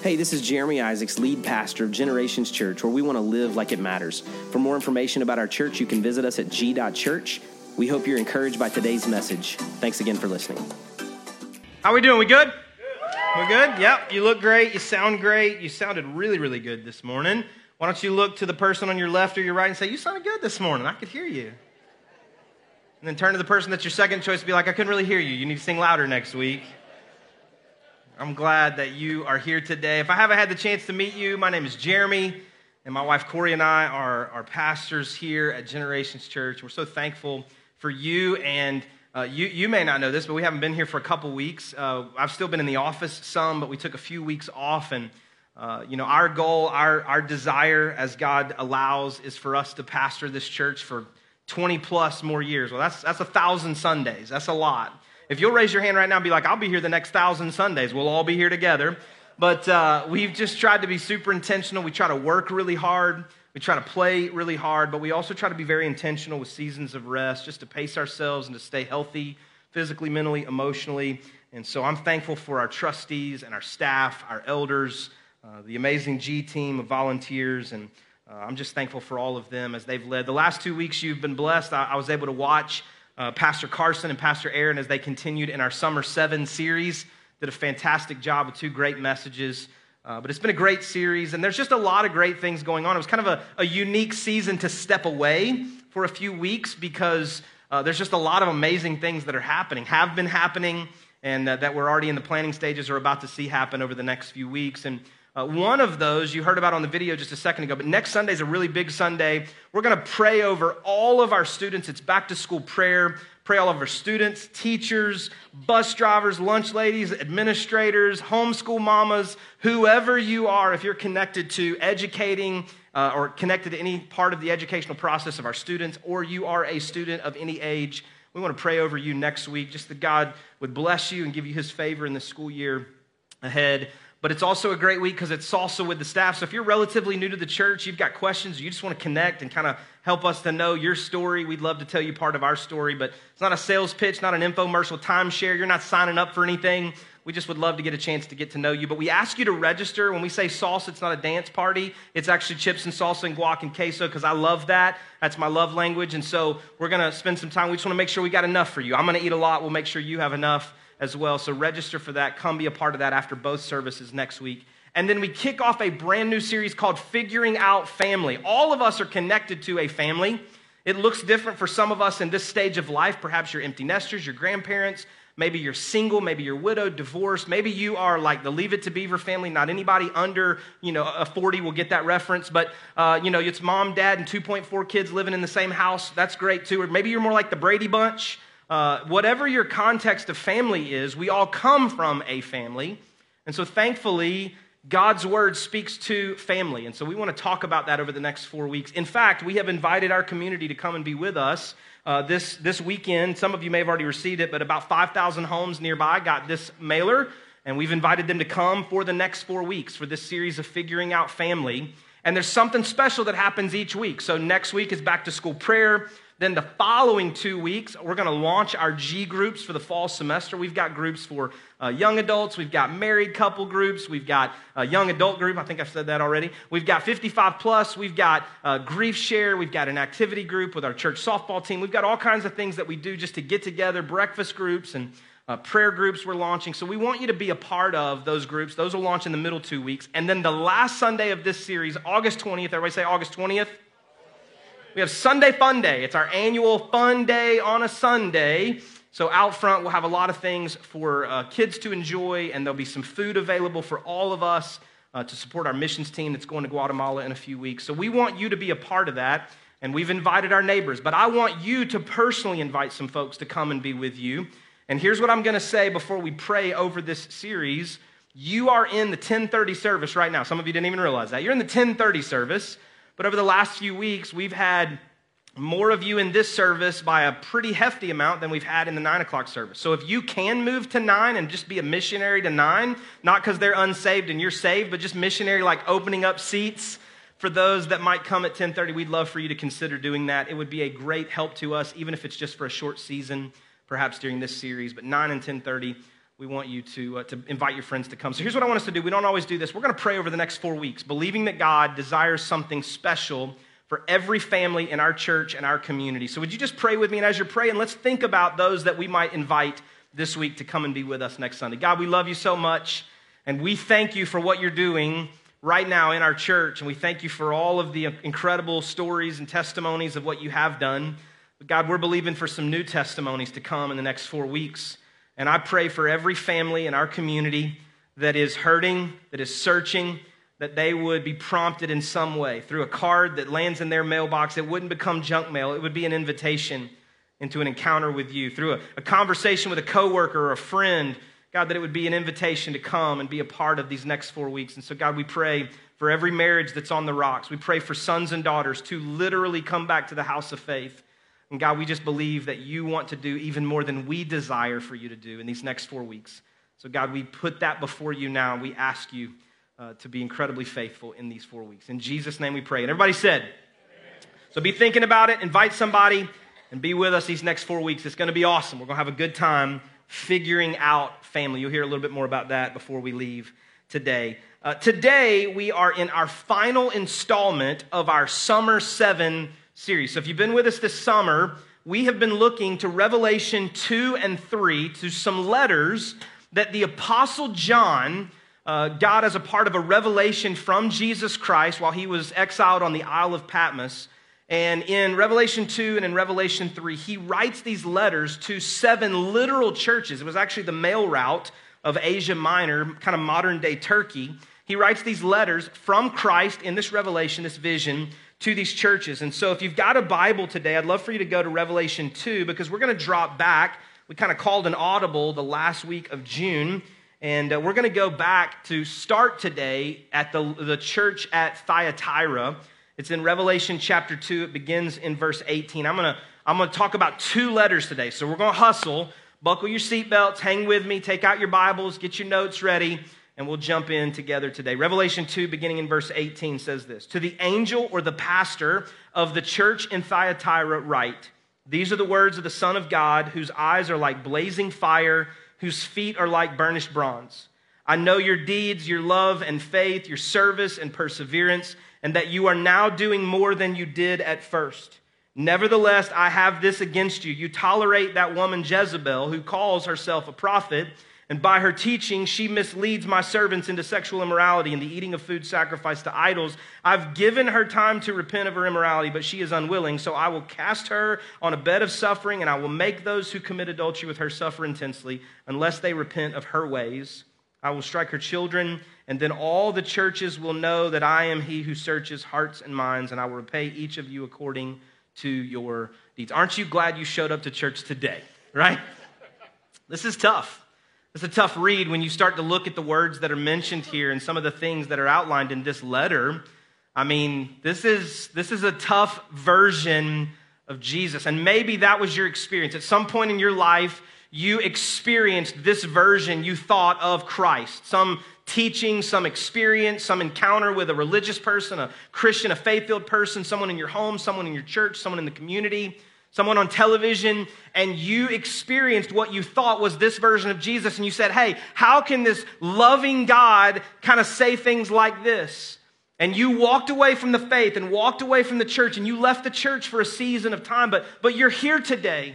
Hey, this is Jeremy Isaacs, lead pastor of Generations Church, where we want to live like it matters. For more information about our church, you can visit us at g.church. We hope you're encouraged by today's message. Thanks again for listening. How are we doing? We good? We good? Yep. You look great. You sound great. You sounded really, really good this morning. Why don't you look to the person on your left or your right and say, "You sounded good this morning. I could hear you." And then turn to the person that's your second choice and be like, "I couldn't really hear you. You need to sing louder next week." I'm glad that you are here today. If I haven't had the chance to meet you, my name is Jeremy, and my wife Corey and I are, are pastors here at Generations Church. We're so thankful for you, and uh, you, you may not know this, but we haven't been here for a couple weeks. Uh, I've still been in the office some, but we took a few weeks off, and uh, you know, our goal, our, our desire, as God allows, is for us to pastor this church for 20 plus more years. Well, that's, that's a thousand Sundays. That's a lot. If you'll raise your hand right now and be like, I'll be here the next thousand Sundays, we'll all be here together. But uh, we've just tried to be super intentional. We try to work really hard. We try to play really hard, but we also try to be very intentional with seasons of rest, just to pace ourselves and to stay healthy physically, mentally, emotionally. And so I'm thankful for our trustees and our staff, our elders, uh, the amazing G team of volunteers, and uh, I'm just thankful for all of them as they've led. The last two weeks you've been blessed. I, I was able to watch uh, Pastor Carson and Pastor Aaron as they continued in our Summer 7 series. Did a fantastic job with two great messages. Uh, but it's been a great series, and there's just a lot of great things going on. It was kind of a, a unique season to step away for a few weeks because uh, there's just a lot of amazing things that are happening, have been happening, and uh, that we're already in the planning stages or about to see happen over the next few weeks. And uh, one of those you heard about on the video just a second ago, but next Sunday is a really big Sunday. We're going to pray over all of our students. It's back to school prayer. Pray all of our students, teachers, bus drivers, lunch ladies, administrators, homeschool mamas, whoever you are, if you're connected to educating uh, or connected to any part of the educational process of our students, or you are a student of any age, we want to pray over you next week, just that God would bless you and give you his favor in the school year ahead but it's also a great week because it's salsa with the staff. So if you're relatively new to the church, you've got questions, you just want to connect and kind of help us to know your story, we'd love to tell you part of our story. But it's not a sales pitch, not an infomercial timeshare. You're not signing up for anything. We just would love to get a chance to get to know you. But we ask you to register. When we say salsa, it's not a dance party. It's actually chips and salsa and guac and queso because I love that. That's my love language. And so we're going to spend some time. We just want to make sure we got enough for you. I'm going to eat a lot. We'll make sure you have enough as well. So register for that. Come be a part of that after both services next week. And then we kick off a brand new series called Figuring Out Family. All of us are connected to a family. It looks different for some of us in this stage of life. Perhaps you're empty nesters, your grandparents, maybe you're single, maybe you're widowed, divorced, maybe you are like the Leave It to Beaver family. Not anybody under you know a 40 will get that reference, but uh, you know it's mom, dad, and 2.4 kids living in the same house. That's great too. Or maybe you're more like the Brady Bunch. Uh, whatever your context of family is, we all come from a family. And so thankfully, God's word speaks to family. And so we want to talk about that over the next four weeks. In fact, we have invited our community to come and be with us uh, this, this weekend. Some of you may have already received it, but about 5,000 homes nearby got this mailer. And we've invited them to come for the next four weeks for this series of figuring out family. And there's something special that happens each week. So next week is back to school prayer. Then the following two weeks, we're going to launch our G groups for the fall semester. We've got groups for uh, young adults, we've got married couple groups, we've got a young adult group. I think I've said that already. We've got 55 plus, we've got uh, grief share, we've got an activity group with our church softball team. We've got all kinds of things that we do just to get together, breakfast groups and uh, prayer groups we're launching. So we want you to be a part of those groups. Those will launch in the middle two weeks. And then the last Sunday of this series, August 20th, everybody say August 20th. We have Sunday Fun Day. It's our annual fun day on a Sunday. So, out front, we'll have a lot of things for uh, kids to enjoy, and there'll be some food available for all of us uh, to support our missions team that's going to Guatemala in a few weeks. So, we want you to be a part of that, and we've invited our neighbors. But I want you to personally invite some folks to come and be with you. And here's what I'm going to say before we pray over this series. You are in the 1030 service right now. Some of you didn't even realize that. You're in the 1030 service. But over the last few weeks, we've had more of you in this service by a pretty hefty amount than we've had in the nine o'clock service. So if you can move to nine and just be a missionary to nine, not because they're unsaved and you're saved, but just missionary like opening up seats for those that might come at 10:30, we'd love for you to consider doing that. It would be a great help to us, even if it's just for a short season, perhaps during this series. But 9 and 10:30, we want you to, uh, to invite your friends to come. So here's what I want us to do. We don't always do this. We're going to pray over the next four weeks, believing that God desires something special for every family in our church and our community. So would you just pray with me? And as you're praying, let's think about those that we might invite this week to come and be with us next Sunday. God, we love you so much, and we thank you for what you're doing right now in our church. And we thank you for all of the incredible stories and testimonies of what you have done. But God, we're believing for some new testimonies to come in the next four weeks. And I pray for every family in our community that is hurting, that is searching, that they would be prompted in some way through a card that lands in their mailbox. It wouldn't become junk mail, it would be an invitation into an encounter with you, through a, a conversation with a coworker or a friend. God, that it would be an invitation to come and be a part of these next four weeks. And so, God, we pray for every marriage that's on the rocks. We pray for sons and daughters to literally come back to the house of faith. And God, we just believe that you want to do even more than we desire for you to do in these next four weeks. So, God, we put that before you now. We ask you uh, to be incredibly faithful in these four weeks. In Jesus' name we pray. And everybody said, Amen. so be thinking about it, invite somebody, and be with us these next four weeks. It's going to be awesome. We're going to have a good time figuring out family. You'll hear a little bit more about that before we leave today. Uh, today, we are in our final installment of our Summer 7 series. So if you've been with us this summer, we have been looking to Revelation 2 and 3, to some letters that the Apostle John uh, got as a part of a revelation from Jesus Christ while he was exiled on the Isle of Patmos. And in Revelation 2 and in Revelation 3, he writes these letters to seven literal churches. It was actually the mail route of Asia Minor, kind of modern day Turkey. He writes these letters from Christ in this revelation, this vision, to these churches. And so if you've got a Bible today, I'd love for you to go to Revelation 2 because we're going to drop back. We kind of called an audible the last week of June and uh, we're going to go back to start today at the, the church at Thyatira. It's in Revelation chapter 2. It begins in verse 18. I'm going to I'm going to talk about two letters today. So we're going to hustle. Buckle your seatbelts, hang with me, take out your Bibles, get your notes ready, and we'll jump in together today. Revelation 2, beginning in verse 18, says this To the angel or the pastor of the church in Thyatira, write, These are the words of the Son of God, whose eyes are like blazing fire whose feet are like burnished bronze. I know your deeds, your love and faith, your service and perseverance, and that you are now doing more than you did at first. Nevertheless, I have this against you. You tolerate that woman Jezebel, who calls herself a prophet and by her teaching, she misleads my servants into sexual immorality and the eating of food sacrificed to idols. I've given her time to repent of her immorality, but she is unwilling. So I will cast her on a bed of suffering, and I will make those who commit adultery with her suffer intensely unless they repent of her ways. I will strike her children, and then all the churches will know that I am he who searches hearts and minds, and I will repay each of you according to your deeds. Aren't you glad you showed up to church today, right? This is tough. It's a tough read when you start to look at the words that are mentioned here and some of the things that are outlined in this letter. I mean, this is, this is a tough version of Jesus. And maybe that was your experience. At some point in your life, you experienced this version you thought of Christ. Some teaching, some experience, some encounter with a religious person, a Christian, a faith filled person, someone in your home, someone in your church, someone in the community someone on television, and you experienced what you thought was this version of Jesus, and you said, Hey, how can this loving God kind of say things like this? And you walked away from the faith and walked away from the church, and you left the church for a season of time, but, but you're here today.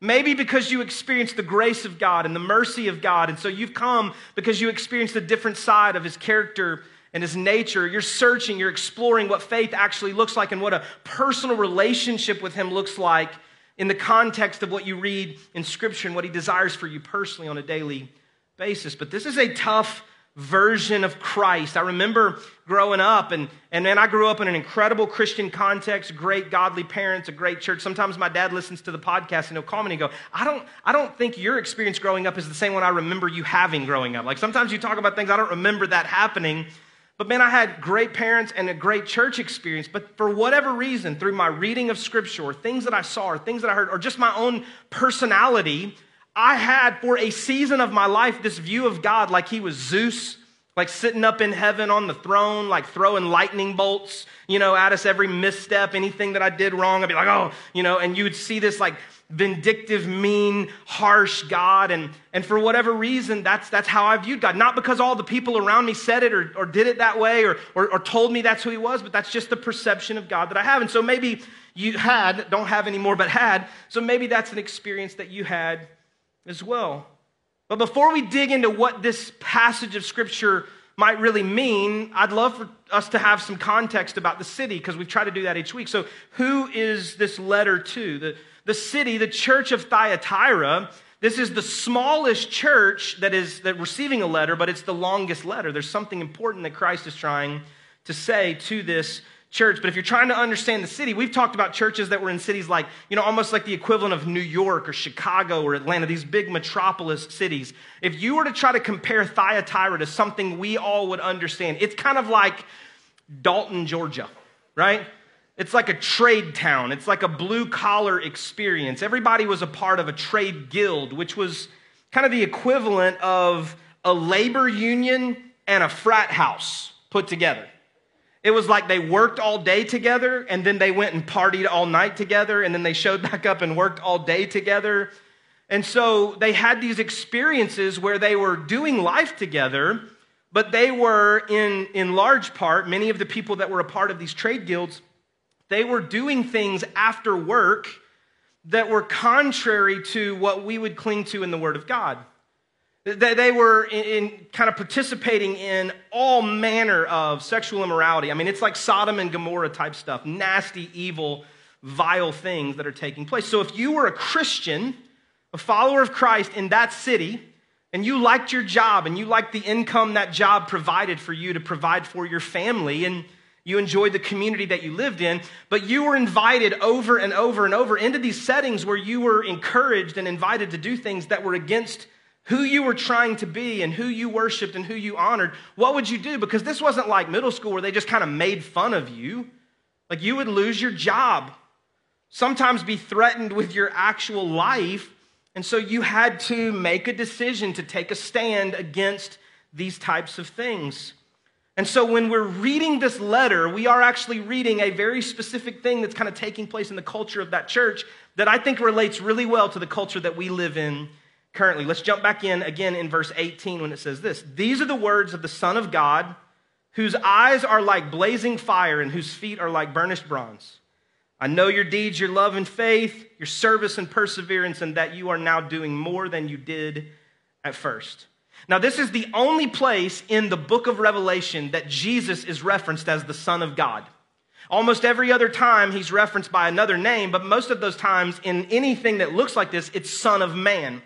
Maybe because you experienced the grace of God and the mercy of God, and so you've come because you experienced a different side of His character and his nature. You're searching, you're exploring what faith actually looks like and what a personal relationship with him looks like in the context of what you read in Scripture and what he desires for you personally on a daily basis. But this is a tough version of Christ. I remember growing up, and, and man, I grew up in an incredible Christian context, great godly parents, a great church. Sometimes my dad listens to the podcast and he'll call me and he'll go, I don't, I don't think your experience growing up is the same one I remember you having growing up. Like sometimes you talk about things, I don't remember that happening. But man, I had great parents and a great church experience. But for whatever reason, through my reading of scripture, or things that I saw, or things that I heard, or just my own personality, I had for a season of my life this view of God like he was Zeus like sitting up in heaven on the throne, like throwing lightning bolts, you know, at us every misstep, anything that I did wrong. I'd be like, oh, you know, and you would see this like vindictive, mean, harsh God. And, and for whatever reason, that's, that's how I viewed God. Not because all the people around me said it or, or did it that way or, or, or told me that's who he was, but that's just the perception of God that I have. And so maybe you had, don't have anymore, but had. So maybe that's an experience that you had as well. But before we dig into what this passage of Scripture might really mean, I'd love for us to have some context about the city because we try to do that each week. So, who is this letter to? The, the city, the church of Thyatira, this is the smallest church that is that receiving a letter, but it's the longest letter. There's something important that Christ is trying to say to this church. But if you're trying to understand the city, we've talked about churches that were in cities like, you know, almost like the equivalent of New York or Chicago or Atlanta, these big metropolis cities. If you were to try to compare Thyatira to something we all would understand, it's kind of like Dalton, Georgia, right? It's like a trade town. It's like a blue collar experience. Everybody was a part of a trade guild, which was kind of the equivalent of a labor union and a frat house put together. It was like they worked all day together and then they went and partied all night together and then they showed back up and worked all day together. And so they had these experiences where they were doing life together, but they were, in, in large part, many of the people that were a part of these trade guilds, they were doing things after work that were contrary to what we would cling to in the Word of God. They were in, in, kind of participating in all manner of sexual immorality. I mean, it's like Sodom and Gomorrah type stuff, nasty, evil, vile things that are taking place. So if you were a Christian, a follower of Christ in that city, and you liked your job and you liked the income that job provided for you to provide for your family, and you enjoyed the community that you lived in, but you were invited over and over and over into these settings where you were encouraged and invited to do things that were against who you were trying to be and who you worshiped and who you honored, what would you do? Because this wasn't like middle school where they just kind of made fun of you. Like you would lose your job, sometimes be threatened with your actual life. And so you had to make a decision to take a stand against these types of things. And so when we're reading this letter, we are actually reading a very specific thing that's kind of taking place in the culture of that church that I think relates really well to the culture that we live in currently. Let's jump back in again in verse 18 when it says this These are the words of the Son of God, whose eyes are like blazing fire and whose feet are like burnished bronze. I know your deeds, your love and faith, your service and perseverance, and that you are now doing more than you did at first. Now, this is the only place in the book of Revelation that Jesus is referenced as the Son of God. Almost every other time he's referenced by another name, but most of those times in anything that looks like this, it's Son of Man.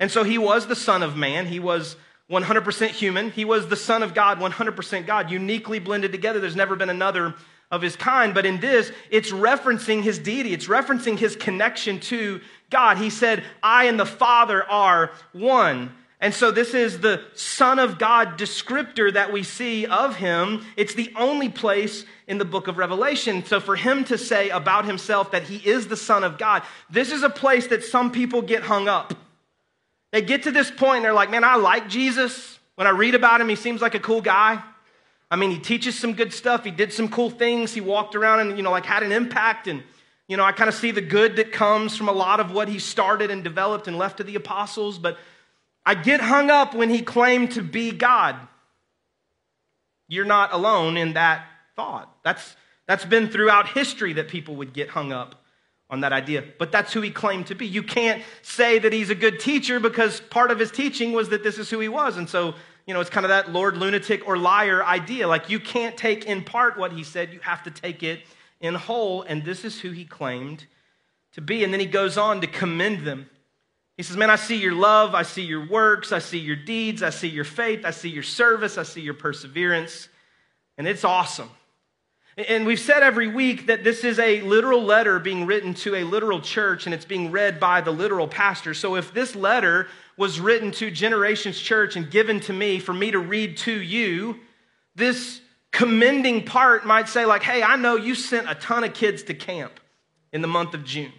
And so he was the Son of Man. He was 100% human. He was the Son of God, 100% God, uniquely blended together. There's never been another of his kind. But in this, it's referencing his deity, it's referencing his connection to God. He said, I and the Father are one. And so this is the Son of God descriptor that we see of him. It's the only place in the book of Revelation. So for him to say about himself that he is the Son of God, this is a place that some people get hung up. They get to this point and they're like, man, I like Jesus. When I read about him, he seems like a cool guy. I mean, he teaches some good stuff. He did some cool things. He walked around and, you know, like had an impact. And, you know, I kind of see the good that comes from a lot of what he started and developed and left to the apostles. But I get hung up when he claimed to be God. You're not alone in that thought. That's, that's been throughout history that people would get hung up on that idea. But that's who he claimed to be. You can't say that he's a good teacher because part of his teaching was that this is who he was. And so, you know, it's kind of that Lord lunatic or liar idea. Like you can't take in part what he said, you have to take it in whole. And this is who he claimed to be. And then he goes on to commend them. He says, Man, I see your love, I see your works, I see your deeds, I see your faith, I see your service, I see your perseverance. And it's awesome. And we've said every week that this is a literal letter being written to a literal church and it's being read by the literal pastor. So if this letter was written to Generations Church and given to me for me to read to you, this commending part might say, like, hey, I know you sent a ton of kids to camp in the month of June.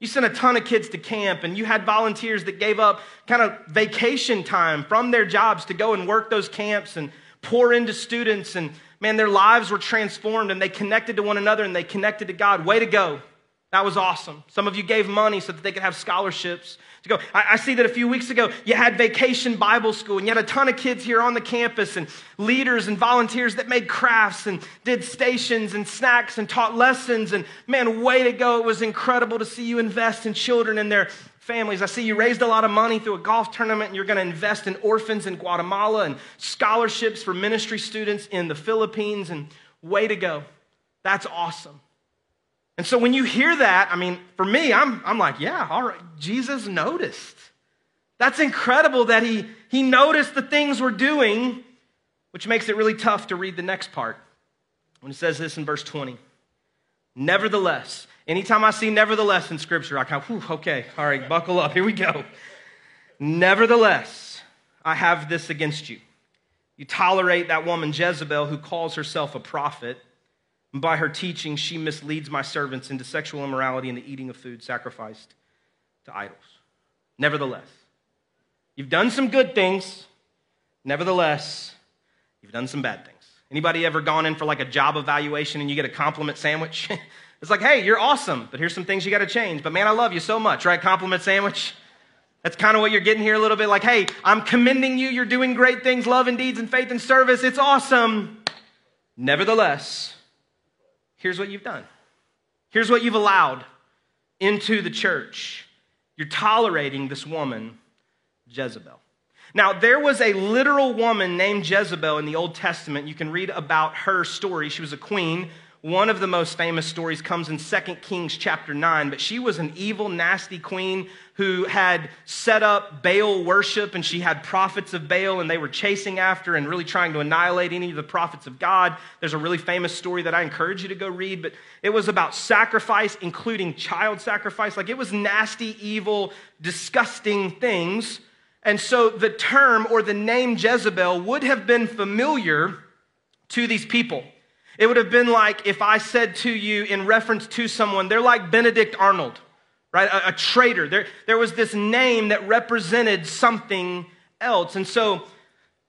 You sent a ton of kids to camp, and you had volunteers that gave up kind of vacation time from their jobs to go and work those camps and pour into students. And man, their lives were transformed, and they connected to one another and they connected to God. Way to go. That was awesome. Some of you gave money so that they could have scholarships to go. I, I, see that a few weeks ago you had vacation Bible school and you had a ton of kids here on the campus and leaders and volunteers that made crafts and did stations and snacks and taught lessons. And man, way to go. It was incredible to see you invest in children and their families. I see you raised a lot of money through a golf tournament and you're going to invest in orphans in Guatemala and scholarships for ministry students in the Philippines. And way to go. That's awesome. And so when you hear that, I mean, for me, I'm, I'm like, yeah, all right, Jesus noticed. That's incredible that he, he noticed the things we're doing, which makes it really tough to read the next part. When it says this in verse 20. Nevertheless, anytime I see nevertheless in Scripture, I kind of, okay, all right, buckle up, here we go. Nevertheless, I have this against you. You tolerate that woman Jezebel who calls herself a prophet and by her teaching, she misleads my servants into sexual immorality and the eating of food sacrificed to idols. Nevertheless, you've done some good things. Nevertheless, you've done some bad things. Anybody ever gone in for like a job evaluation and you get a compliment sandwich? it's like, hey, you're awesome, but here's some things you got to change. But man, I love you so much, right? Compliment sandwich. That's kind of what you're getting here a little bit like, hey, I'm commending you. You're doing great things, love and deeds and faith and service. It's awesome. Nevertheless, here's what you've done. Here's what you've allowed into the church. You're tolerating this woman, Jezebel. Now, there was a literal woman named Jezebel in the Old Testament. You can read about her story. She was a queen one of the most famous stories comes in 2 Kings chapter 9, but she was an evil, nasty queen who had set up Baal worship and she had prophets of Baal and they were chasing after and really trying to annihilate any of the prophets of God. There's a really famous story that I encourage you to go read, but it was about sacrifice, including child sacrifice. Like it was nasty, evil, disgusting things. And so the term or the name Jezebel would have been familiar to these people. It would have been like if I said to you in reference to someone, they're like Benedict Arnold, right? A, a traitor. There, there was this name that represented something else. And so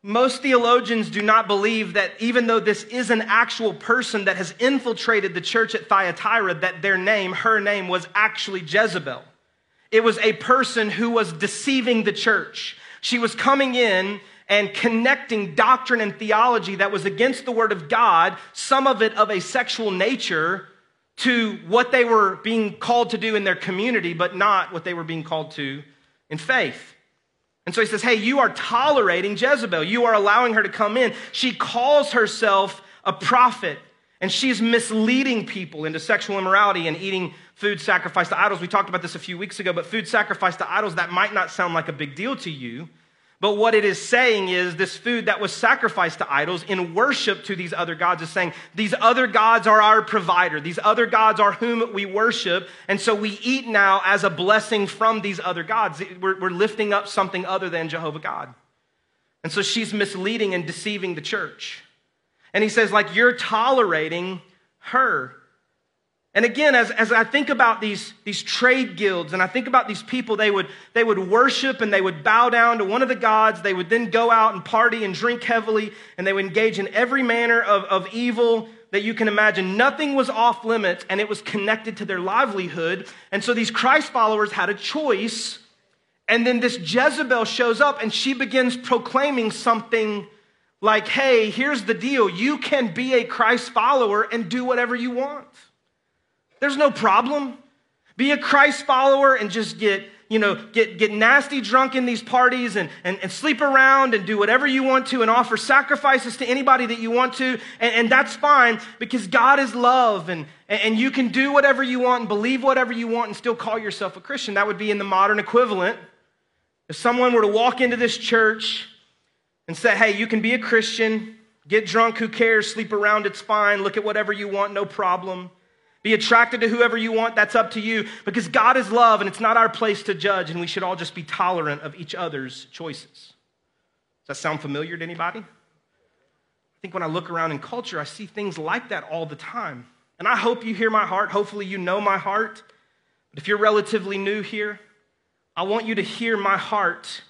most theologians do not believe that even though this is an actual person that has infiltrated the church at Thyatira, that their name, her name, was actually Jezebel. It was a person who was deceiving the church. She was coming in and connecting doctrine and theology that was against the Word of God, some of it of a sexual nature, to what they were being called to do in their community, but not what they were being called to in faith. And so he says, Hey, you are tolerating Jezebel. You are allowing her to come in. She calls herself a prophet, and she's misleading people into sexual immorality and eating food sacrificed to idols. We talked about this a few weeks ago, but food sacrificed to idols, that might not sound like a big deal to you. But what it is saying is this food that was sacrificed to idols in worship to these other gods is saying these other gods are our provider. These other gods are whom we worship. And so we eat now as a blessing from these other gods. We're, we're lifting up something other than Jehovah God. And so she's misleading and deceiving the church. And he says, like, you're tolerating her. And again, as, as I think about these, these trade guilds and I think about these people, they would, they would worship and they would bow down to one of the gods. They would then go out and party and drink heavily and they would engage in every manner of, of evil that you can imagine. Nothing was off limits and it was connected to their livelihood. And so these Christ followers had a choice. And then this Jezebel shows up and she begins proclaiming something like, hey, here's the deal. You can be a Christ follower and do whatever you want. There's no problem. Be a Christ follower and just get, you know, get, get nasty drunk in these parties and, and, and sleep around and do whatever you want to and offer sacrifices to anybody that you want to. And, and that's fine because God is love and, and you can do whatever you want and believe whatever you want and still call yourself a Christian. That would be in the modern equivalent. If someone were to walk into this church and say, hey, you can be a Christian, get drunk, who cares, sleep around, it's fine, look at whatever you want, no problem. Be attracted to whoever you want, that's up to you. Because God is love and it's not our place to judge, and we should all just be tolerant of each other's choices. Does that sound familiar to anybody? I think when I look around in culture, I see things like that all the time. And I hope you hear my heart. Hopefully, you know my heart. But if you're relatively new here, I want you to hear my heart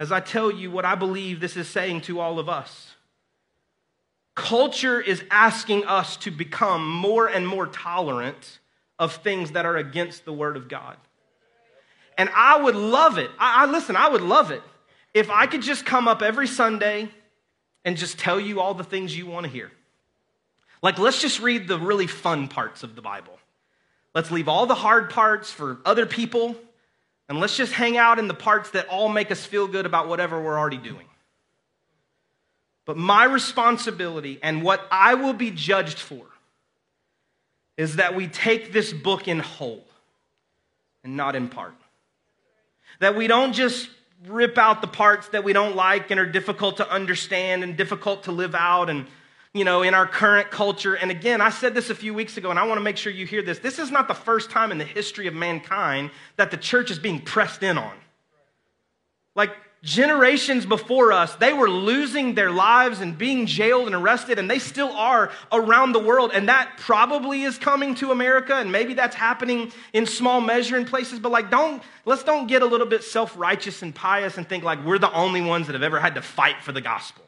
as I tell you what I believe this is saying to all of us. Culture is asking us to become more and more tolerant of things that are against the Word of God. And I would love it. I, I, listen, I would love it if I could just come up every Sunday and just tell you all the things you want to hear. Like, let's just read the really fun parts of the Bible. Let's leave all the hard parts for other people, and let's just hang out in the parts that all make us feel good about whatever we're already doing. But my responsibility and what I will be judged for is that we take this book in whole and not in part. That we don't just rip out the parts that we don't like and are difficult to understand and difficult to live out and you know in our current culture. And again i said this a few weeks ago and i want to make sure you hear this. This is not the first time in the history of mankind that the church is being pressed in on. Like generations before us, they were losing their lives and being jailed and arrested, and they still are around the world. And that probably is coming to America, and maybe that's happening in small measure in places. But like, don't let's don't get a little bit self-righteous and pious and think like we're the only ones that have ever had to fight for the gospel.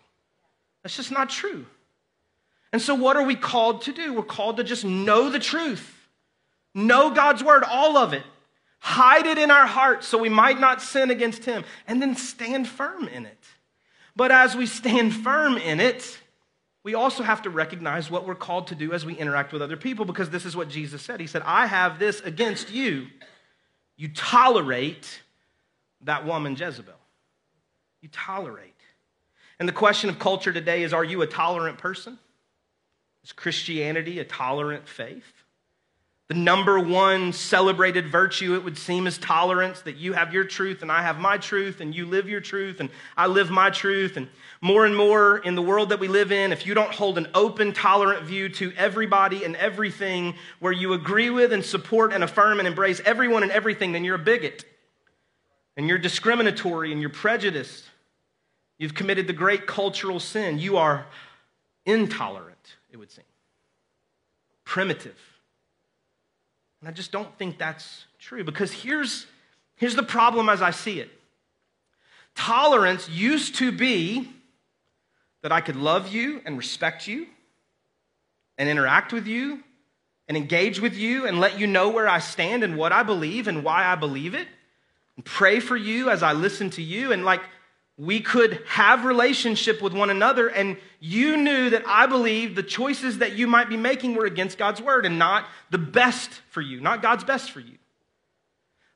That's just not true. And so, what are we called to do? We're called to just know the truth, know God's word, all of it hide it in our hearts so we might not sin against him, and then stand firm in it. But as we stand firm in it, we also have to recognize what we're called to do as we interact with other people because this is what Jesus said. He said, I have this against you. You tolerate that woman, Jezebel. You tolerate. And the question of culture today is are you a tolerant person? Is Christianity a tolerant faith? The number one celebrated virtue, it would seem, is tolerance that you have your truth and I have my truth, and you live your truth and I live my truth. And more and more in the world that we live in, if you don't hold an open, tolerant view to everybody and everything, where you agree with and support and affirm and embrace everyone and everything, then you're a bigot. And you're discriminatory and you're prejudiced. You've committed the great cultural sin. You are intolerant, it would seem, primitive and I just don't think that's true because here's, here's the problem as I see it. Tolerance used to be that I could love you and respect you and interact with you and engage with you and let you know where I stand and what I believe and why I believe it and pray for you as I listen to you. And like we could have relationship with one another and you knew that i believe the choices that you might be making were against god's word and not the best for you not god's best for you.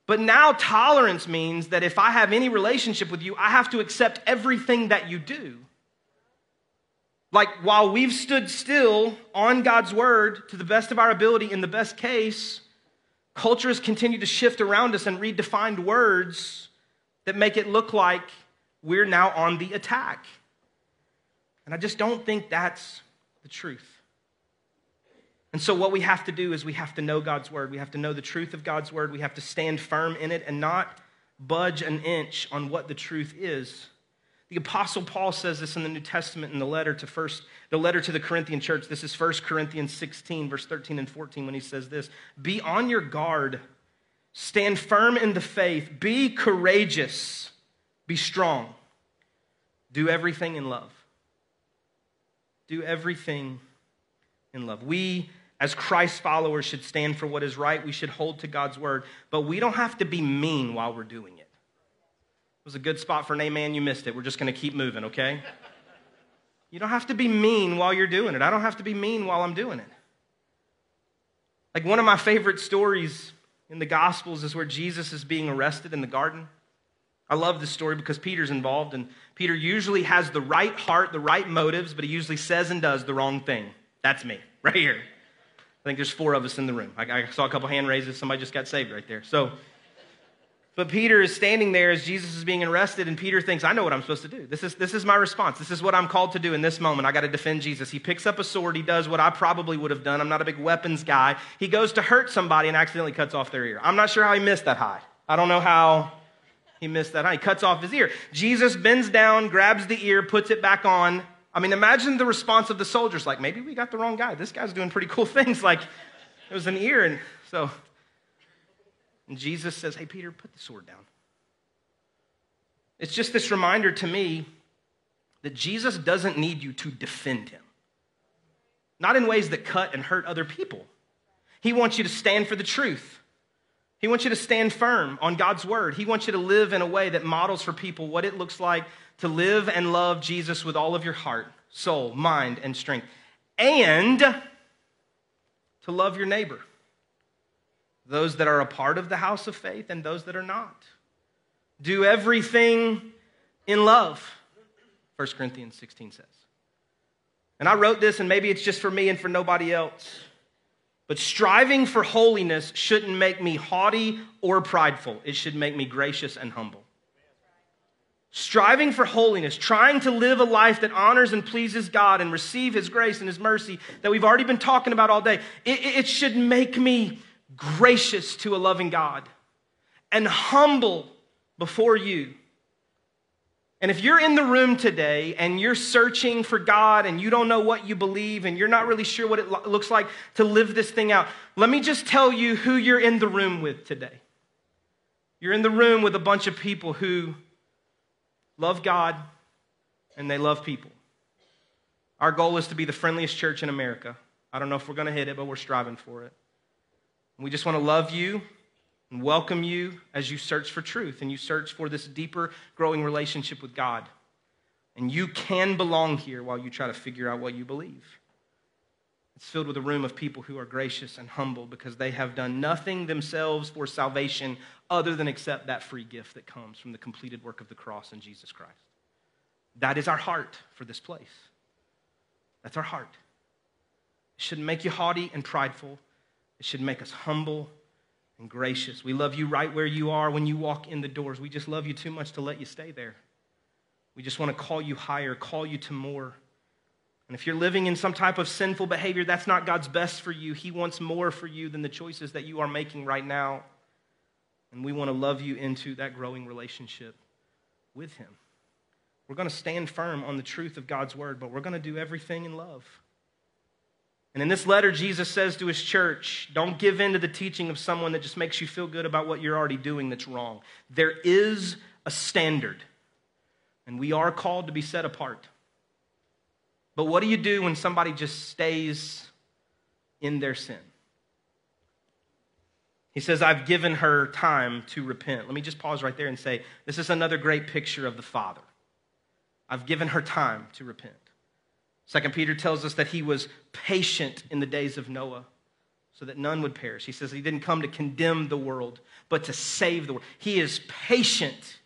But now tolerance means that if i have any relationship with you i have to accept everything that you do. Like while we've stood still on god's word to the best of our ability in the best case culture has continued to shift around us and redefine words that make it look like we're now on the attack. And I just don't think that's the truth. And so, what we have to do is we have to know God's word. We have to know the truth of God's word. We have to stand firm in it and not budge an inch on what the truth is. The apostle Paul says this in the New Testament in the letter to first the letter to the Corinthian church. This is 1 Corinthians 16 verse 13 and 14 when he says this, "Be on your guard. Stand firm in the faith. Be courageous." Be strong. Do everything in love. Do everything in love. We, as Christ followers, should stand for what is right. We should hold to God's word, but we don't have to be mean while we're doing it. It was a good spot for an amen. You missed it. We're just going to keep moving, okay? You don't have to be mean while you're doing it. I don't have to be mean while I'm doing it. Like one of my favorite stories in the Gospels is where Jesus is being arrested in the garden. I love this story because Peter's involved, and Peter usually has the right heart, the right motives, but he usually says and does the wrong thing. That's me, right here. I think there's four of us in the room. I, saw a couple hand raises. Somebody just got saved right there. So, but Peter is standing there as Jesus is being arrested, and Peter thinks, I know what I'm supposed to do. This is, this is my response. This is what I'm called to do in this moment. I got to defend Jesus. He picks up a sword. He does what I probably would have done. I'm not a big weapons guy. He goes to hurt somebody and accidentally cuts off their ear. I'm not sure how he missed that high. I don't know how he missed that. eye. He cuts off his ear. Jesus bends down, grabs the ear, puts it back on. I mean, imagine the response of the soldiers like, maybe we got the wrong guy. This guy's doing pretty cool things. Like, it was an ear. And so, And Jesus says, Hey, Peter, put the sword down. It's just this reminder to me that Jesus doesn't need you to defend him, not in ways that cut and hurt other people. He wants you to stand for the truth. He wants you to stand firm on God's word. He wants you to live in a way that models for people what it looks like to live and love Jesus with all of your heart, soul, mind, and strength, and to love your neighbor, those that are a part of the house of faith and those that are not. Do everything in love, 1 Corinthians 16 says. And I wrote this, and maybe it's just for me and for nobody else. But striving for holiness shouldn't make me haughty or prideful. It should make me gracious and humble. Striving for holiness, trying to live a life that honors and pleases God and receive His grace and His mercy that we've already been talking about all day, it, it should make me gracious to a loving God and humble before you and if you're in the room today and you're searching for God and you don't know what you believe and you're not really sure what it lo- looks like to live this thing out, let me just tell you who you're in the room with today. You're in the room with a bunch of people who love God and they love people. Our goal is to be the friendliest church in America. I don't know if we're going to hit it, but we're striving for it. We just want to love you and welcome you as you search for truth and you search for this deeper, growing relationship with God. And you can belong here while you try to figure out what you believe. It's filled with a room of people who are gracious and humble because they have done nothing themselves for salvation other than accept that free gift that comes from the completed work of the cross in Jesus Christ. That is our heart for this place. That's our heart. It shouldn't make you haughty and prideful, it should make us humble and gracious. We love you right where you are when you walk in the doors. We just love you too much to let you stay there. We just want to call you higher, call you to more. And if you're living in some type of sinful behavior, that's not God's best for you. He wants more for you than the choices that you are making right now. And we want to love you into that growing relationship with Him. We're going to stand firm on the truth of God's word, but we're going to do everything in love. And in this letter, Jesus says to his church, don't give in to the teaching of someone that just makes you feel good about what you're already doing that's wrong. There is a standard, and we are called to be set apart. But what do you do when somebody just stays in their sin? He says, I've given her time to repent. Let me just pause right there and say, this is another great picture of the Father. I've given her time to repent. Second Peter tells us that he was patient in the days of Noah so that none would perish. He says he didn't come to condemn the world, but to save the world. He is patient.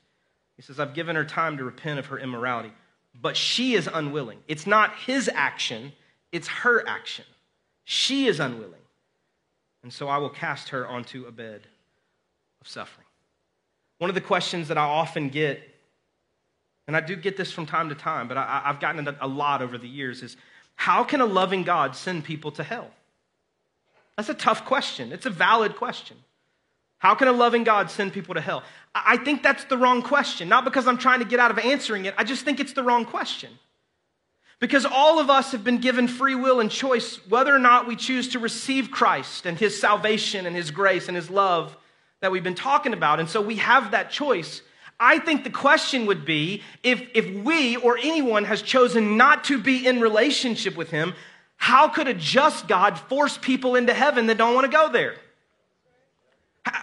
He says, I've given her time to repent of her immorality, but she is unwilling. It's not his action, it's her action. She is unwilling. And so I will cast her onto a bed of suffering. One of the questions that I often get and I do get this from time to time, but I, have gotten it a lot over the years, is how can a loving God send people to hell? That's a tough question. It's a valid question. How can a loving God send people to hell? I think that's the wrong question. Not because I'm trying to get out of answering it, I just think it's the wrong question. Because all of us have been given free will and choice whether or not we choose to receive Christ and his salvation and his grace and his love that we've been talking about. And so we have that choice. I think the question would be if, if we or anyone has chosen not to be in relationship with him, how could a just God force people into heaven that don't want to go there?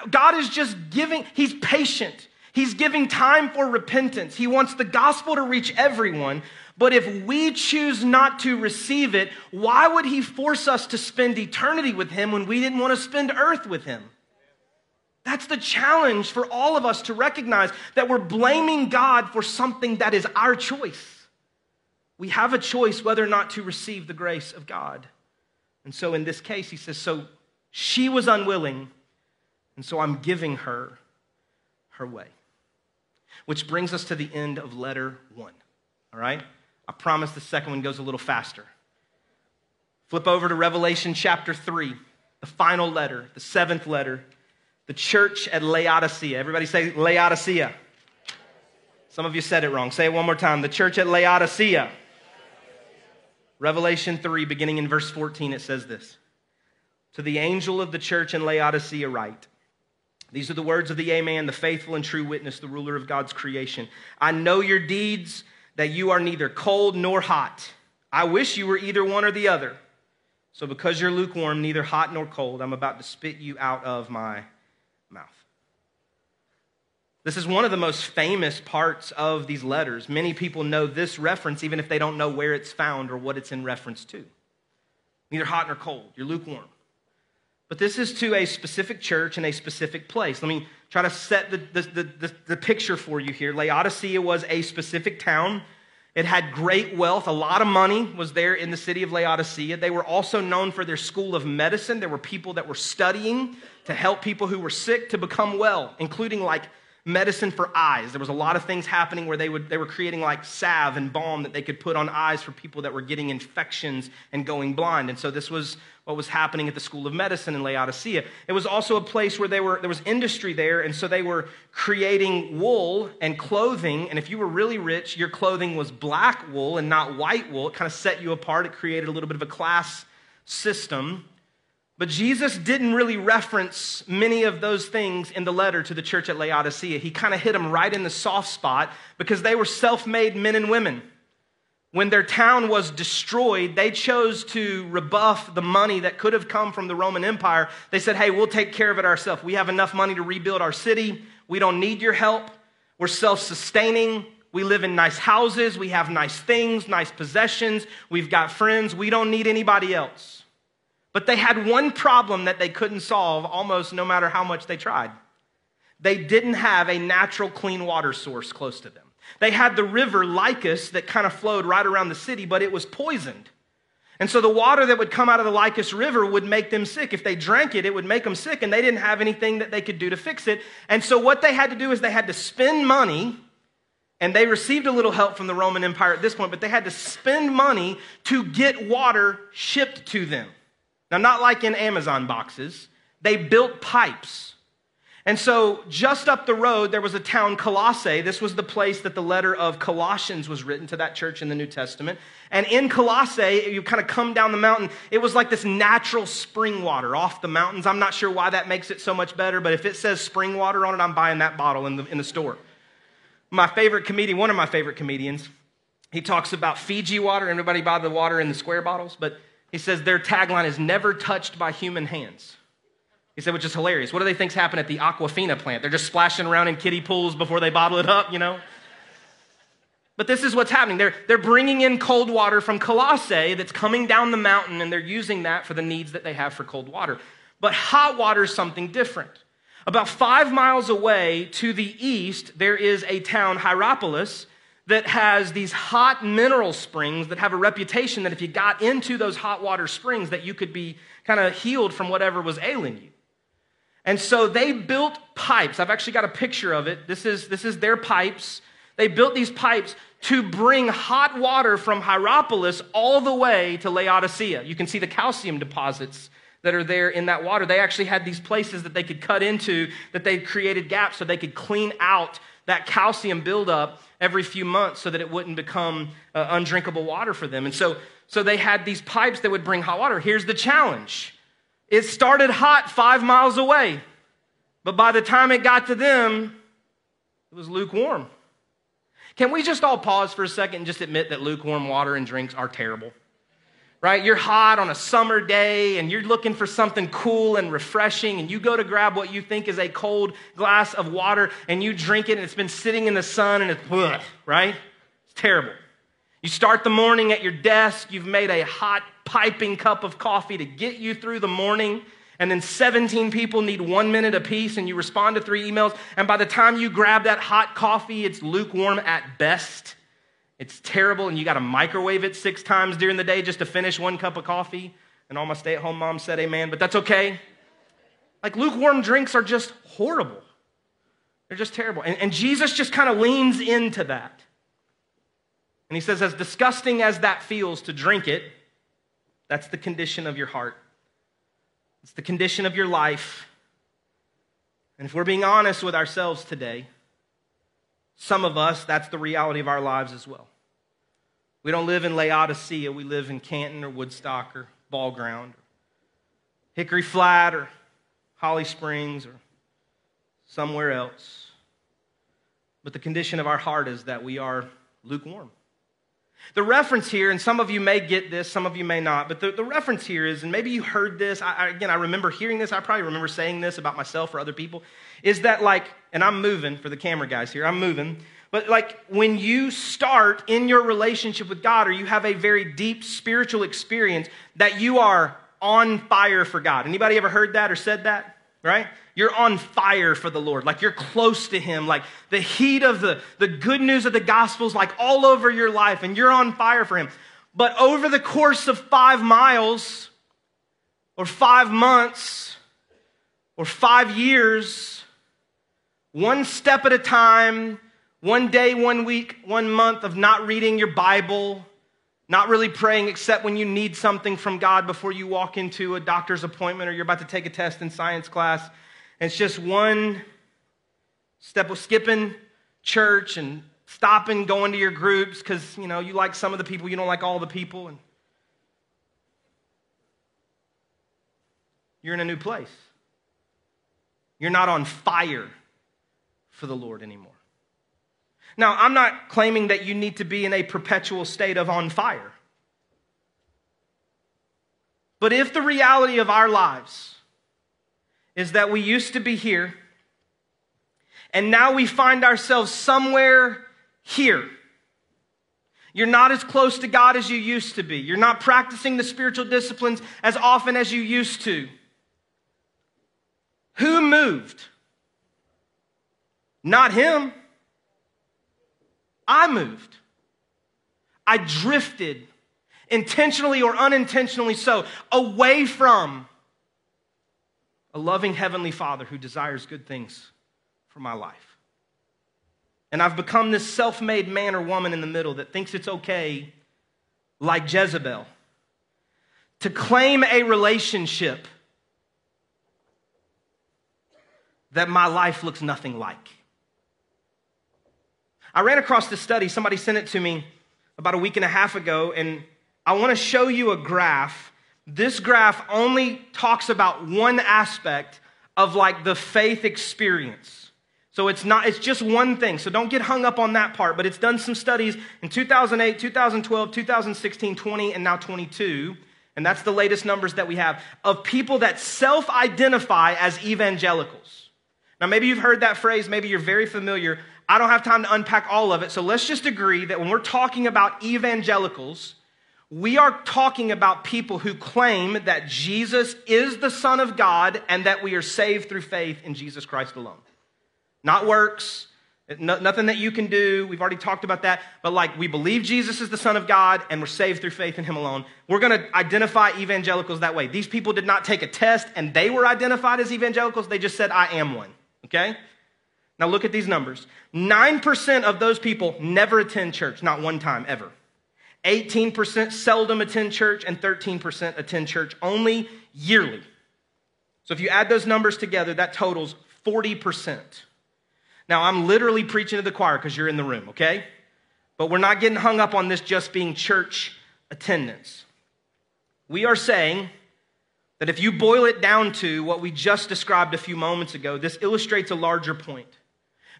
God is just giving, he's patient. He's giving time for repentance. He wants the gospel to reach everyone. But if we choose not to receive it, why would he force us to spend eternity with him when we didn't want to spend earth with him? That's the challenge for all of us to recognize that we're blaming God for something that is our choice. We have a choice whether or not to receive the grace of God. And so in this case, he says, So she was unwilling, and so I'm giving her her way. Which brings us to the end of letter one. All right? I promise the second one goes a little faster. Flip over to Revelation chapter 3, the final letter, the seventh letter the church at Laodicea. Everybody say Laodicea. Some of you said it wrong. Say it one more time. The church at Laodicea. Revelation 3, beginning in verse 14, it says this To the angel of the church in Laodicea, write These are the words of the Amen, the faithful and true witness, the ruler of God's creation. I know your deeds, that you are neither cold nor hot. I wish you were either one or the other. So, because you're lukewarm, neither hot nor cold, I'm about to spit you out of my. This is one of the most famous parts of these letters. Many people know this reference, even if they don't know where it's found or what it's in reference to. Neither hot nor cold, you're lukewarm. But this is to a specific church in a specific place. Let me try to set the, the, the, the, picture for you here. Laodicea was a specific town. It had great wealth. A lot of money was there in the city of Laodicea. They were also known for their school of medicine. There were people that were studying to help people who were sick to become well, including like medicine for eyes. There was a lot of things happening where they, would, they were creating like salve and balm that they could put on eyes for people that were getting infections and going blind. And so this was what was happening at the School of Medicine in Laodicea. It was also a place where they were, there was industry there, and so they were creating wool and clothing. And if you were really rich, your clothing was black wool and not white wool. It kind of set you apart. It created a little bit of a class system. But Jesus didn't really reference many of those things in the letter to the church at Laodicea. He kind of hit them right in the soft spot because they were self made men and women. When their town was destroyed, they chose to rebuff the money that could have come from the Roman Empire. They said, Hey, we'll take care of it ourselves. We have enough money to rebuild our city. We don't need your help. We're self sustaining. We live in nice houses. We have nice things, nice possessions. We've got friends. We don't need anybody else. But they had one problem that they couldn't solve almost no matter how much they tried. They didn't have a natural clean water source close to them. They had the river Lycus that kind of flowed right around the city, but it was poisoned. And so the water that would come out of the Lycus River would make them sick. If they drank it, it would make them sick, and they didn't have anything that they could do to fix it. And so what they had to do is they had to spend money, and they received a little help from the Roman Empire at this point, but they had to spend money to get water shipped to them. Now, not like in Amazon boxes, they built pipes. And so, just up the road, there was a town, Colossae. This was the place that the letter of Colossians was written to that church in the New Testament. And in Colossae, you kind of come down the mountain. It was like this natural spring water off the mountains. I'm not sure why that makes it so much better, but if it says spring water on it, I'm buying that bottle in the, in the store. My favorite comedian, one of my favorite comedians, he talks about Fiji water. Everybody buy the water in the square bottles, but he says their tagline is never touched by human hands. He said, which is hilarious. What do they think's happening at the Aquafina plant? They're just splashing around in kiddie pools before they bottle it up, you know? But this is what's happening. They're, they're bringing in cold water from Colossae that's coming down the mountain, and they're using that for the needs that they have for cold water. But hot water is something different. About five miles away to the east, there is a town, Hierapolis, that has these hot mineral springs that have a reputation that if you got into those hot water springs that you could be kind of healed from whatever was ailing you. And so they built pipes. I've actually got a picture of it. This is this is their pipes. They built these pipes to bring hot water from hierapolis all the way to laodicea. You can see the calcium deposits that are there in that water. They actually had these places that they could cut into that they created gaps so they could clean out that calcium buildup every few months so that it wouldn't become uh, undrinkable water for them. And so, so they had these pipes that would bring hot water. Here's the challenge it started hot five miles away, but by the time it got to them, it was lukewarm. Can we just all pause for a second and just admit that lukewarm water and drinks are terrible? Right? You're hot on a summer day and you're looking for something cool and refreshing, and you go to grab what you think is a cold glass of water and you drink it, and it's been sitting in the sun and it's, ugh, right? It's terrible. You start the morning at your desk, you've made a hot, piping cup of coffee to get you through the morning. And then 17 people need one minute apiece, and you respond to three emails. And by the time you grab that hot coffee, it's lukewarm at best. It's terrible, and you got to microwave it six times during the day just to finish one cup of coffee. And all my stay at home moms said amen, but that's okay. Like lukewarm drinks are just horrible. They're just terrible. And, and Jesus just kind of leans into that. And he says, as disgusting as that feels to drink it, that's the condition of your heart. It's the condition of your life. And if we're being honest with ourselves today, some of us, that's the reality of our lives as well. We don't live in Laodicea, we live in Canton or Woodstock or Ball Ground, or Hickory Flat or Holly Springs or somewhere else. But the condition of our heart is that we are lukewarm. The reference here, and some of you may get this, some of you may not, but the, the reference here is, and maybe you heard this, I, I, again, I remember hearing this, I probably remember saying this about myself or other people, is that like, and I'm moving for the camera guys here, I'm moving, but like when you start in your relationship with God or you have a very deep spiritual experience, that you are on fire for God. Anybody ever heard that or said that? Right? You're on fire for the Lord. Like you're close to Him. Like the heat of the, the good news of the gospel's like all over your life and you're on fire for Him. But over the course of five miles or five months or five years, one step at a time, one day, one week, one month of not reading your Bible, not really praying except when you need something from God before you walk into a doctor's appointment or you're about to take a test in science class. It's just one step of skipping church and stopping going to your groups because you know you like some of the people, you don't like all the people, and you're in a new place. You're not on fire for the Lord anymore. Now, I'm not claiming that you need to be in a perpetual state of on fire. But if the reality of our lives is that we used to be here and now we find ourselves somewhere here, you're not as close to God as you used to be. You're not practicing the spiritual disciplines as often as you used to. Who moved? Not him. I moved. I drifted, intentionally or unintentionally so, away from a loving Heavenly Father who desires good things for my life. And I've become this self made man or woman in the middle that thinks it's okay, like Jezebel, to claim a relationship that my life looks nothing like. I ran across this study, somebody sent it to me about a week and a half ago, and I want to show you a graph. This graph only talks about one aspect of like the faith experience. So it's not it's just one thing. So don't get hung up on that part, but it's done some studies in 2008, 2012, 2016, 20 and now 22, and that's the latest numbers that we have of people that self-identify as evangelicals. Now maybe you've heard that phrase, maybe you're very familiar. I don't have time to unpack all of it. So let's just agree that when we're talking about evangelicals, we are talking about people who claim that Jesus is the Son of God and that we are saved through faith in Jesus Christ alone. Not works, no, nothing that you can do. We've already talked about that. But like, we believe Jesus is the Son of God and we're saved through faith in Him alone. We're going to identify evangelicals that way. These people did not take a test and they were identified as evangelicals. They just said, I am one. Okay? Now look at these numbers 9% of those people never attend church, not one time ever. 18% seldom attend church, and 13% attend church only yearly. So if you add those numbers together, that totals 40%. Now, I'm literally preaching to the choir because you're in the room, okay? But we're not getting hung up on this just being church attendance. We are saying that if you boil it down to what we just described a few moments ago, this illustrates a larger point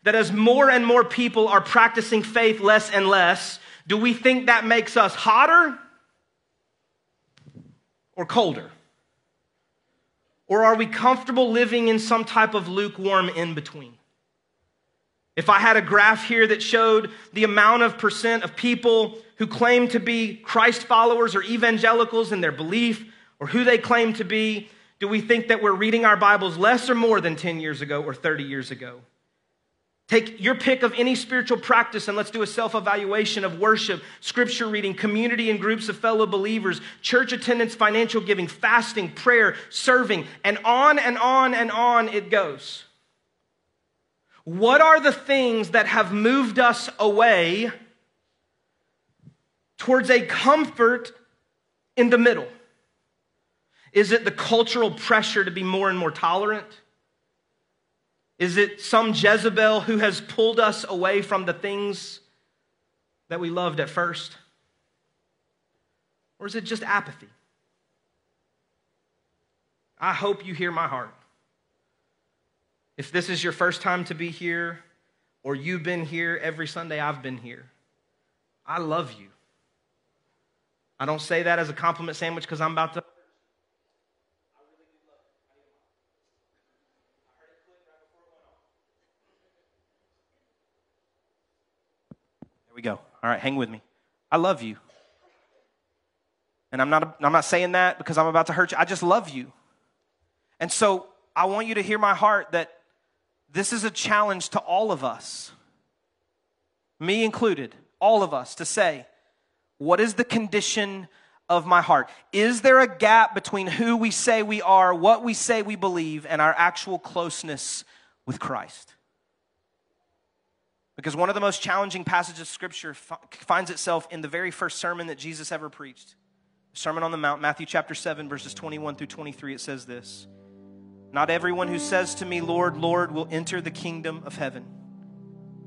that as more and more people are practicing faith less and less, do we think that makes us hotter or colder? Or are we comfortable living in some type of lukewarm in between? If I had a graph here that showed the amount of percent of people who claim to be Christ followers or evangelicals in their belief or who they claim to be, do we think that we're reading our Bibles less or more than 10 years ago or 30 years ago? Take your pick of any spiritual practice and let's do a self evaluation of worship, scripture reading, community and groups of fellow believers, church attendance, financial giving, fasting, prayer, serving, and on and on and on it goes. What are the things that have moved us away towards a comfort in the middle? Is it the cultural pressure to be more and more tolerant? Is it some Jezebel who has pulled us away from the things that we loved at first? Or is it just apathy? I hope you hear my heart. If this is your first time to be here, or you've been here every Sunday, I've been here. I love you. I don't say that as a compliment sandwich because I'm about to. We go. All right, hang with me. I love you. And I'm not, I'm not saying that because I'm about to hurt you. I just love you. And so I want you to hear my heart that this is a challenge to all of us, me included, all of us, to say, what is the condition of my heart? Is there a gap between who we say we are, what we say we believe, and our actual closeness with Christ? Because one of the most challenging passages of Scripture finds itself in the very first sermon that Jesus ever preached. Sermon on the Mount, Matthew chapter 7, verses 21 through 23. It says this Not everyone who says to me, Lord, Lord, will enter the kingdom of heaven,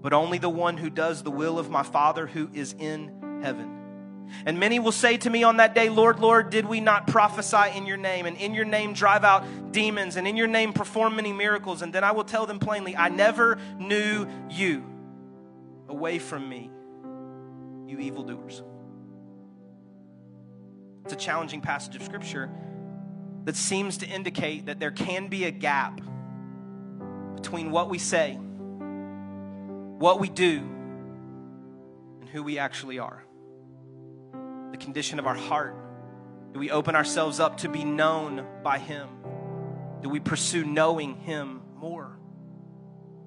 but only the one who does the will of my Father who is in heaven. And many will say to me on that day, Lord, Lord, did we not prophesy in your name, and in your name drive out demons, and in your name perform many miracles? And then I will tell them plainly, I never knew you. Away from me, you evildoers. It's a challenging passage of scripture that seems to indicate that there can be a gap between what we say, what we do, and who we actually are. The condition of our heart. Do we open ourselves up to be known by Him? Do we pursue knowing Him more?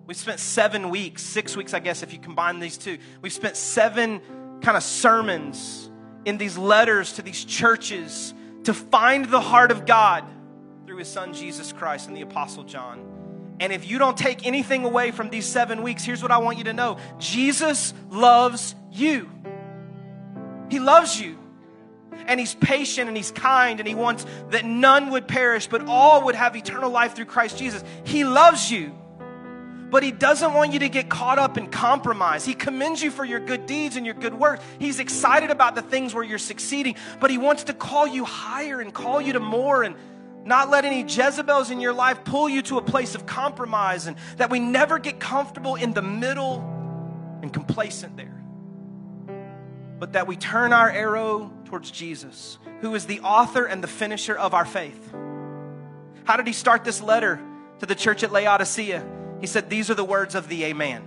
We've spent seven weeks, six weeks, I guess, if you combine these two. We've spent seven kind of sermons in these letters to these churches to find the heart of God through his son Jesus Christ and the apostle John. And if you don't take anything away from these seven weeks, here's what I want you to know Jesus loves you. He loves you. And he's patient and he's kind and he wants that none would perish, but all would have eternal life through Christ Jesus. He loves you but he doesn't want you to get caught up in compromise. He commends you for your good deeds and your good work. He's excited about the things where you're succeeding, but he wants to call you higher and call you to more and not let any Jezebels in your life pull you to a place of compromise and that we never get comfortable in the middle and complacent there. But that we turn our arrow towards Jesus, who is the author and the finisher of our faith. How did he start this letter to the church at Laodicea? He said, These are the words of the Amen.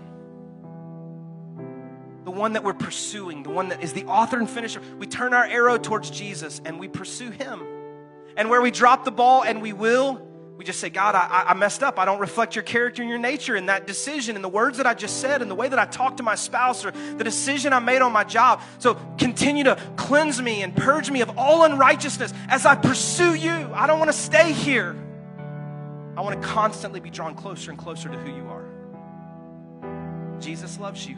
The one that we're pursuing, the one that is the author and finisher. We turn our arrow towards Jesus and we pursue Him. And where we drop the ball, and we will, we just say, God, I, I, messed up. I don't reflect your character and your nature in that decision, and the words that I just said, and the way that I talked to my spouse, or the decision I made on my job. So continue to cleanse me and purge me of all unrighteousness as I pursue you. I don't want to stay here. I want to constantly be drawn closer and closer to who you are. Jesus loves you.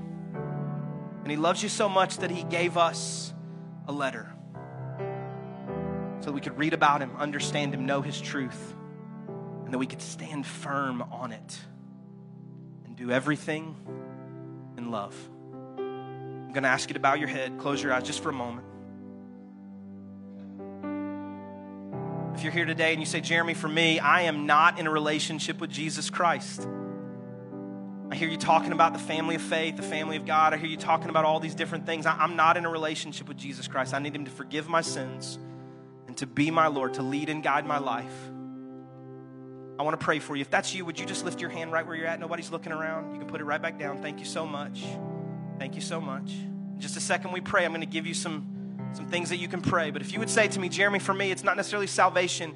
And He loves you so much that He gave us a letter so that we could read about Him, understand Him, know His truth, and that we could stand firm on it and do everything in love. I'm going to ask you to bow your head, close your eyes just for a moment. If you're here today and you say, Jeremy, for me, I am not in a relationship with Jesus Christ. I hear you talking about the family of faith, the family of God. I hear you talking about all these different things. I'm not in a relationship with Jesus Christ. I need Him to forgive my sins and to be my Lord, to lead and guide my life. I want to pray for you. If that's you, would you just lift your hand right where you're at? Nobody's looking around. You can put it right back down. Thank you so much. Thank you so much. In just a second, we pray. I'm going to give you some some things that you can pray. But if you would say to me, Jeremy, for me, it's not necessarily salvation,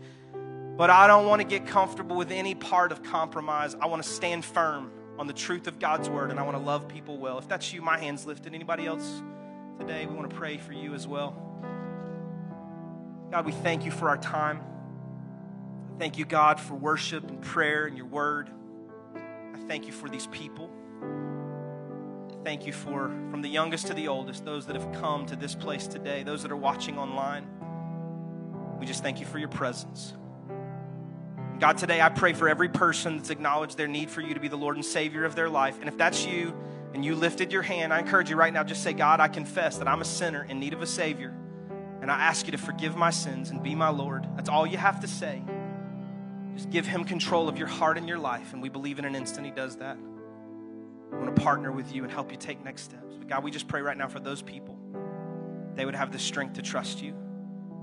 but I don't want to get comfortable with any part of compromise. I want to stand firm on the truth of God's word and I want to love people well. If that's you, my hand's lifted. Anybody else today? We want to pray for you as well. God, we thank you for our time. Thank you, God, for worship and prayer and your word. I thank you for these people thank you for, from the youngest to the oldest, those that have come to this place today, those that are watching online. We just thank you for your presence. God, today I pray for every person that's acknowledged their need for you to be the Lord and Savior of their life. And if that's you and you lifted your hand, I encourage you right now, just say, God, I confess that I'm a sinner in need of a Savior. And I ask you to forgive my sins and be my Lord. That's all you have to say. Just give him control of your heart and your life. And we believe in an instant he does that. We want to partner with you and help you take next steps. But God, we just pray right now for those people. They would have the strength to trust you.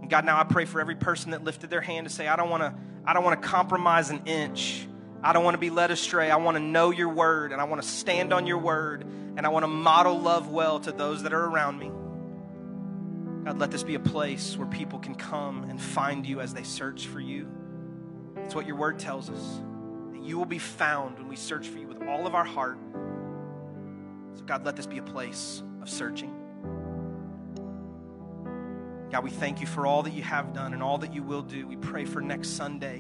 And God, now I pray for every person that lifted their hand to say, I don't want to, I don't want to compromise an inch. I don't want to be led astray. I want to know your word and I want to stand on your word and I want to model love well to those that are around me. God, let this be a place where people can come and find you as they search for you. It's what your word tells us that you will be found when we search for you with all of our heart. So, God, let this be a place of searching. God, we thank you for all that you have done and all that you will do. We pray for next Sunday,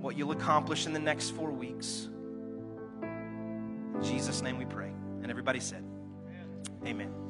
what you'll accomplish in the next four weeks. In Jesus' name we pray. And everybody said, Amen.